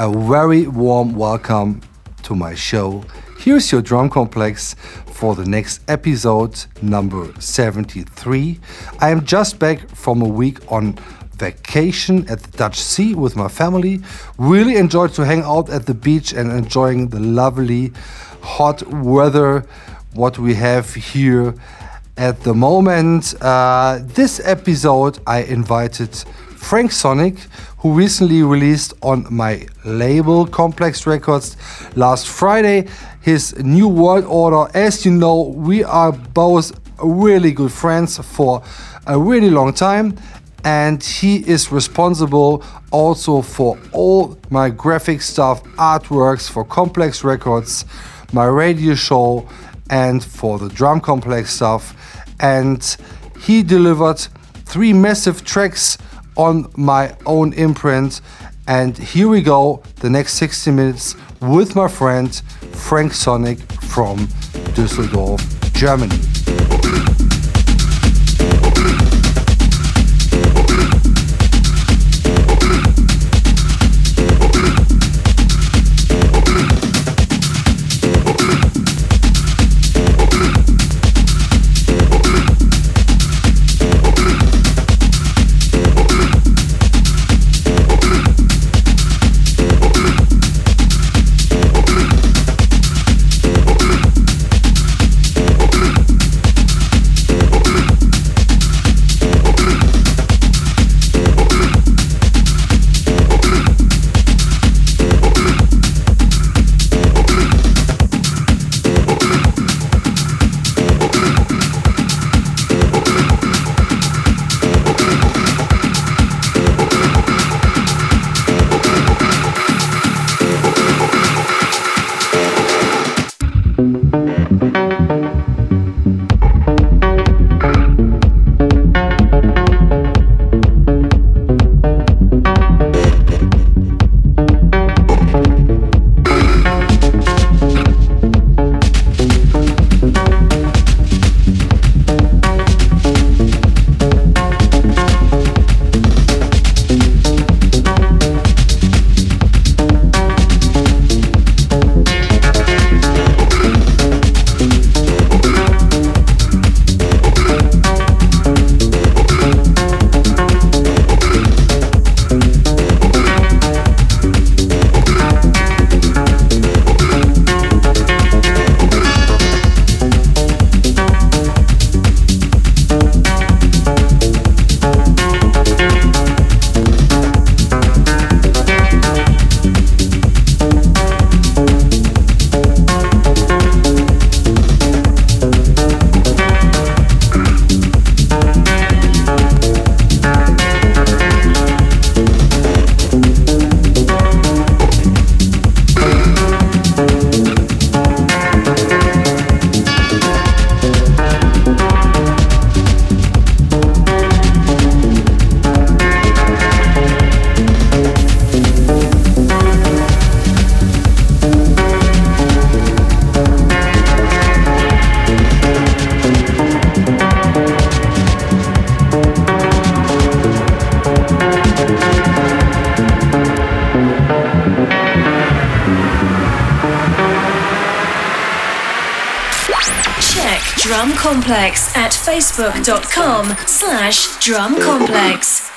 a very warm welcome to my show. Here's your drum complex for the next episode, number 73. I am just back from a week on vacation at the Dutch Sea with my family. Really enjoyed to hang out at the beach and enjoying the lovely hot weather what we have here at the moment. Uh, this episode I invited Frank Sonic, who recently released on my label Complex Records last Friday his new world order. As you know, we are both really good friends for a really long time, and he is responsible also for all my graphic stuff, artworks for Complex Records, my radio show, and for the drum complex stuff. And he delivered three massive tracks on my own imprint. And here we go, the next 60 minutes with my friend Frank Sonic from Düsseldorf, Germany. facebook.com slash drumcomplex.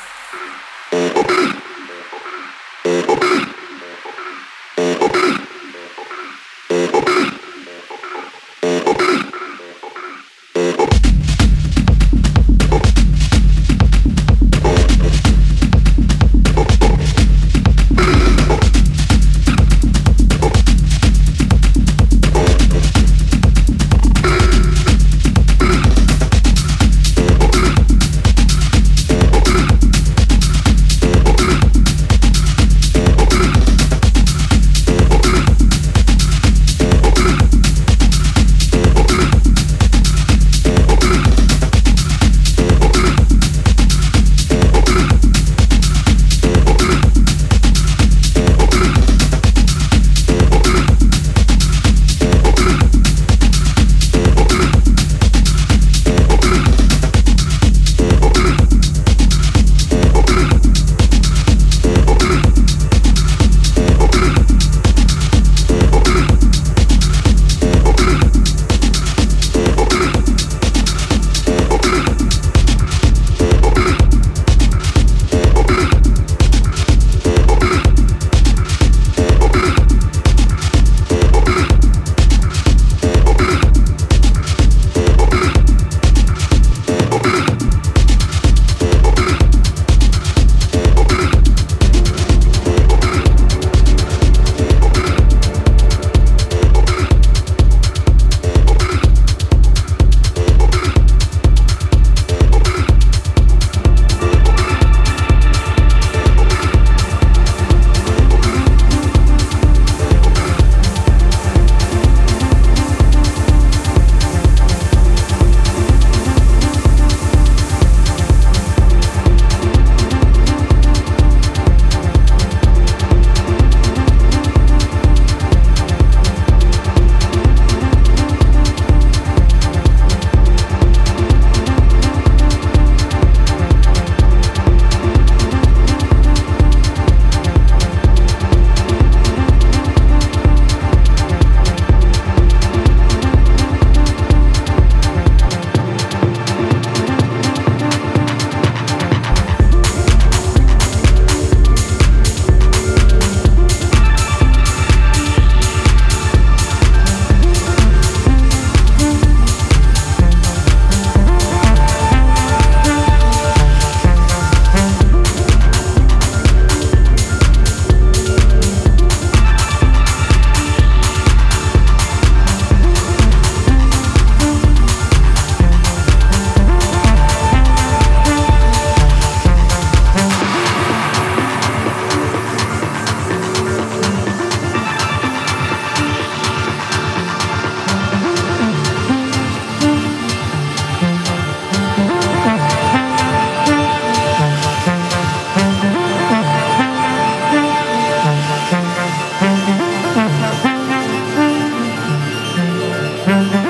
Mm-hmm.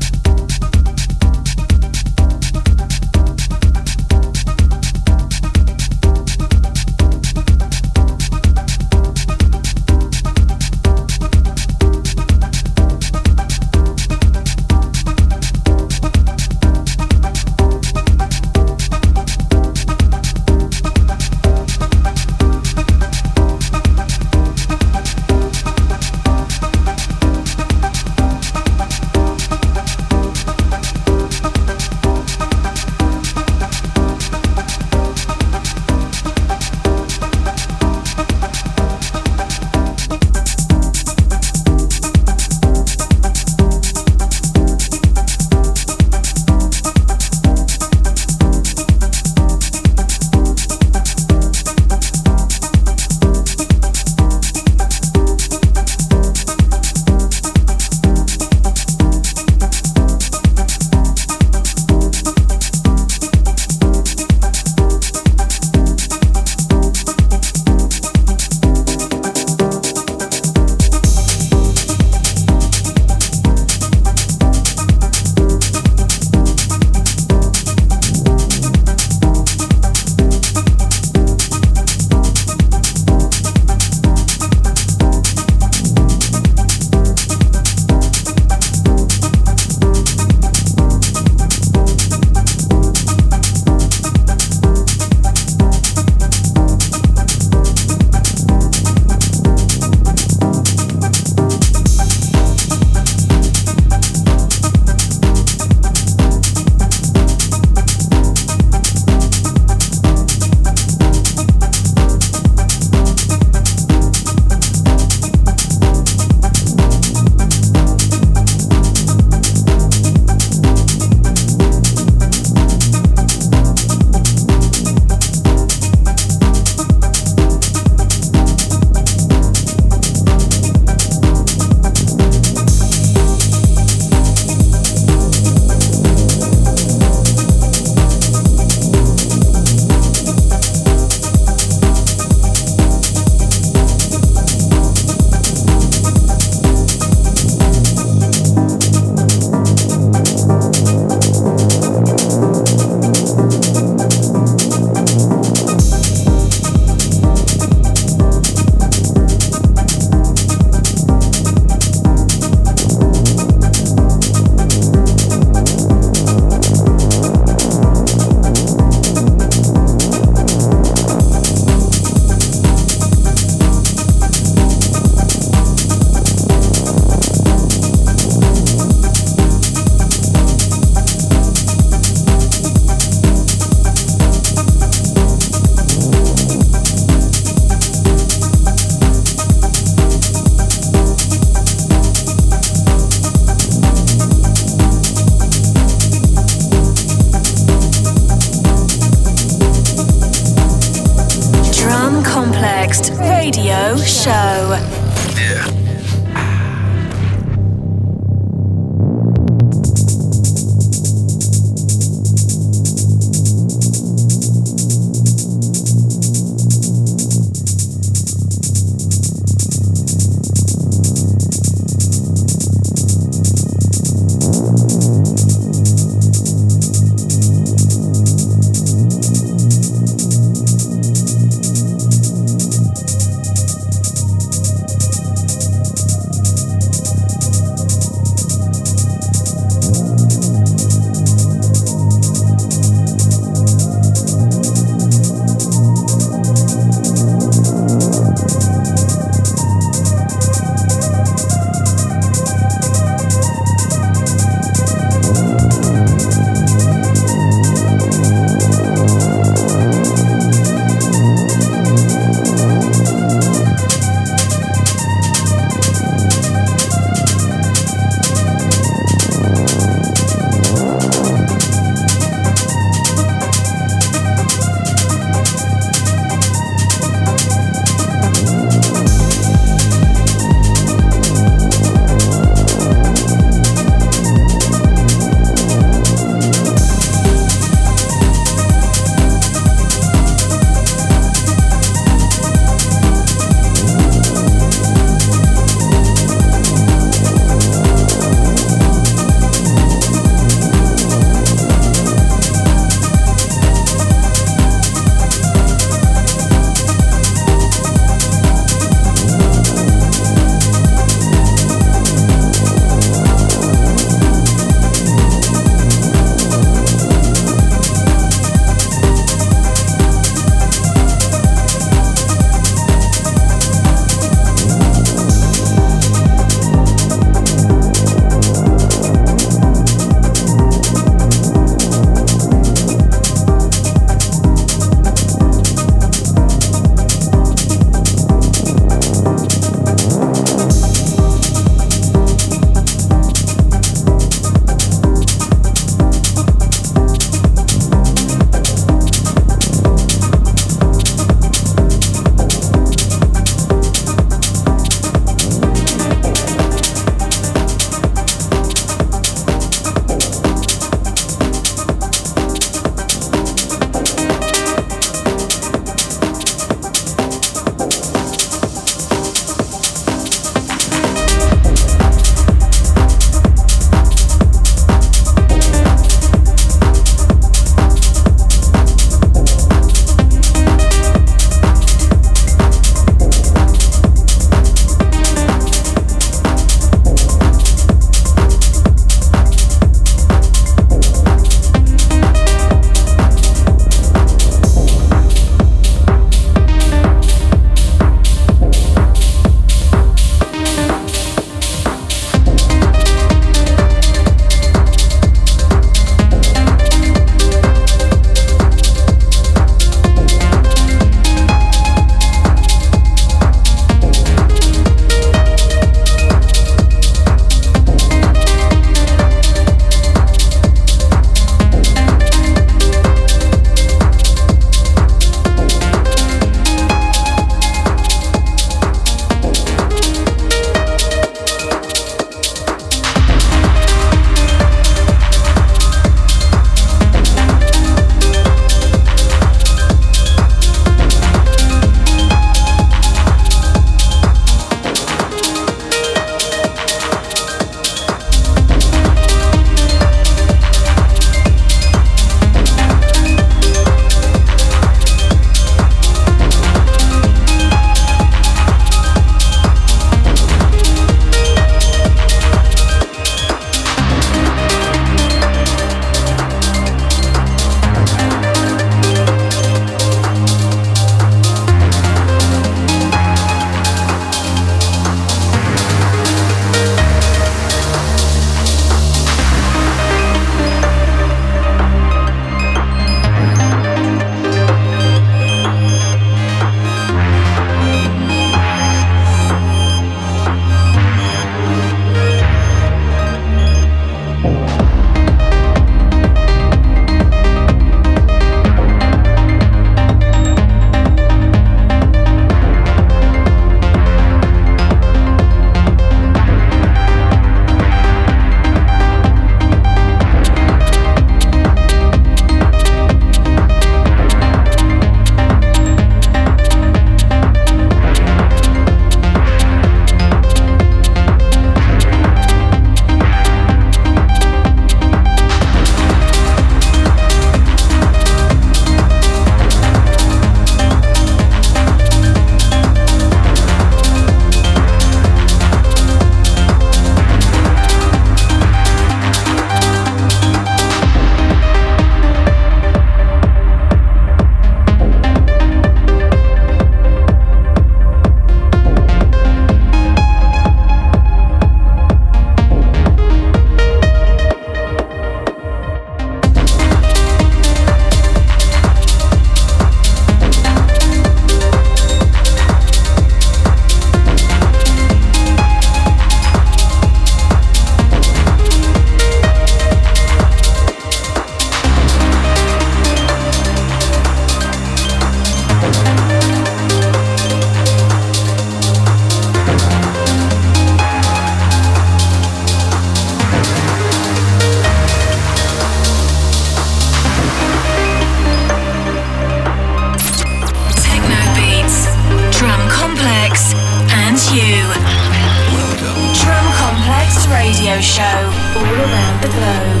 the globe.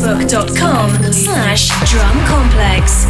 facebook.com slash drumcomplex.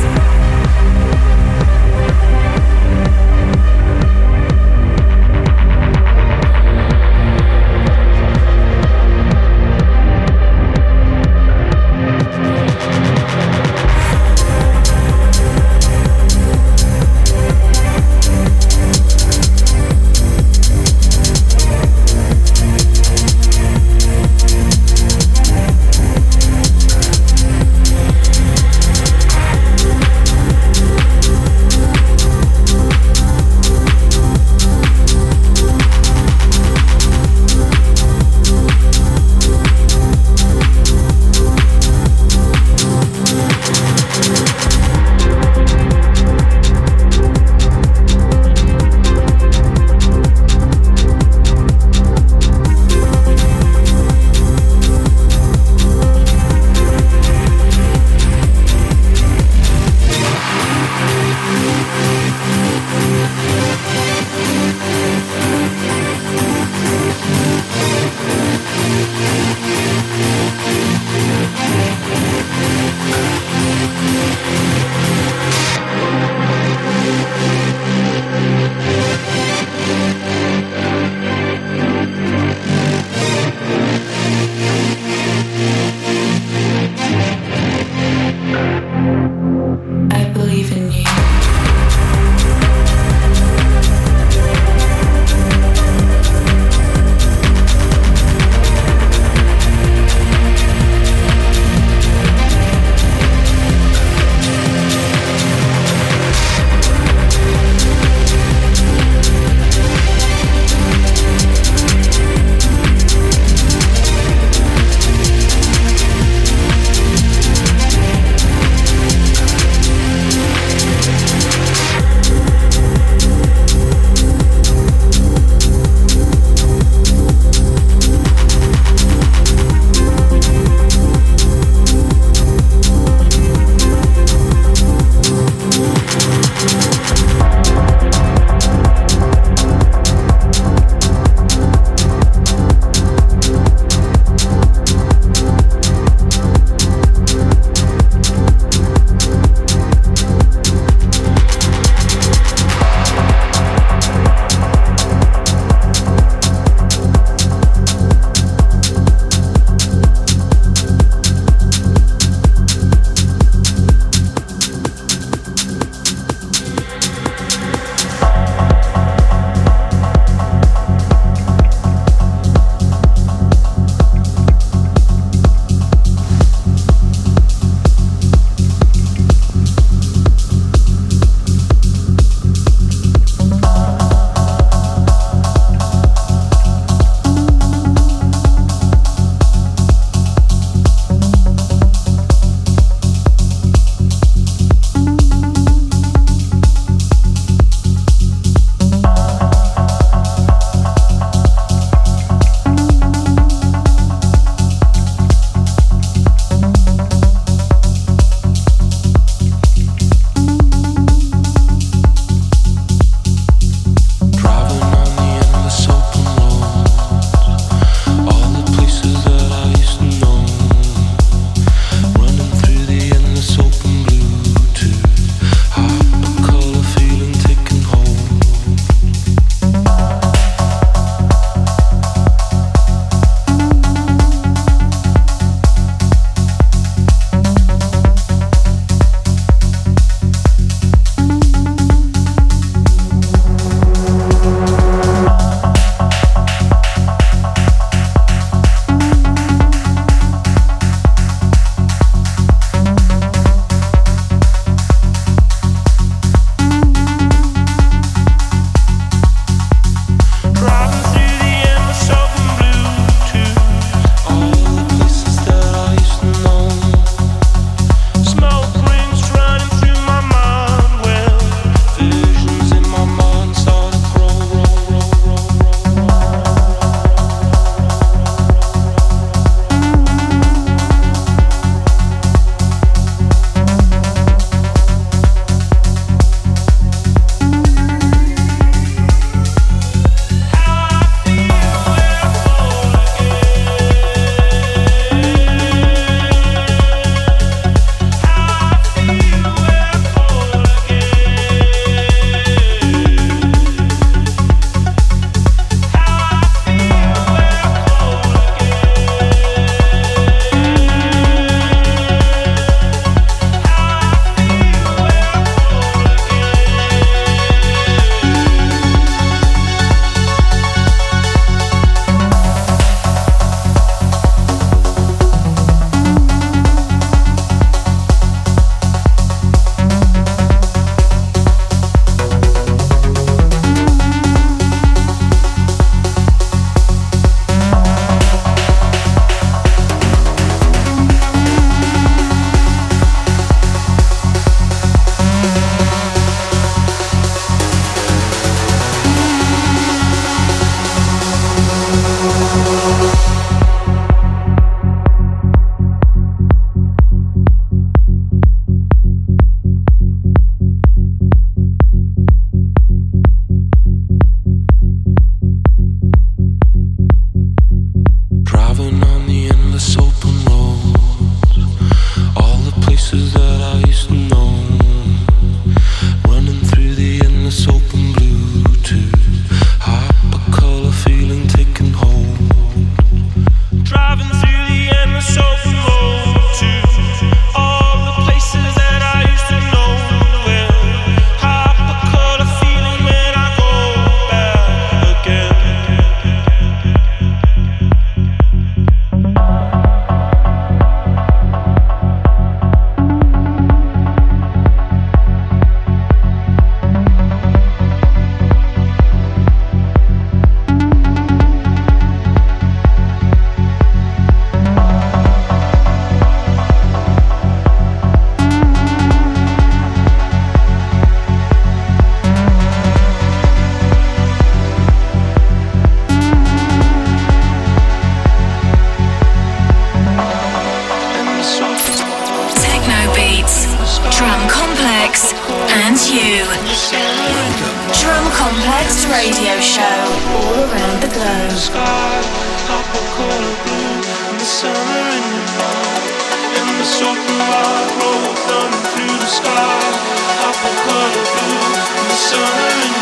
I'm gonna do in the sun.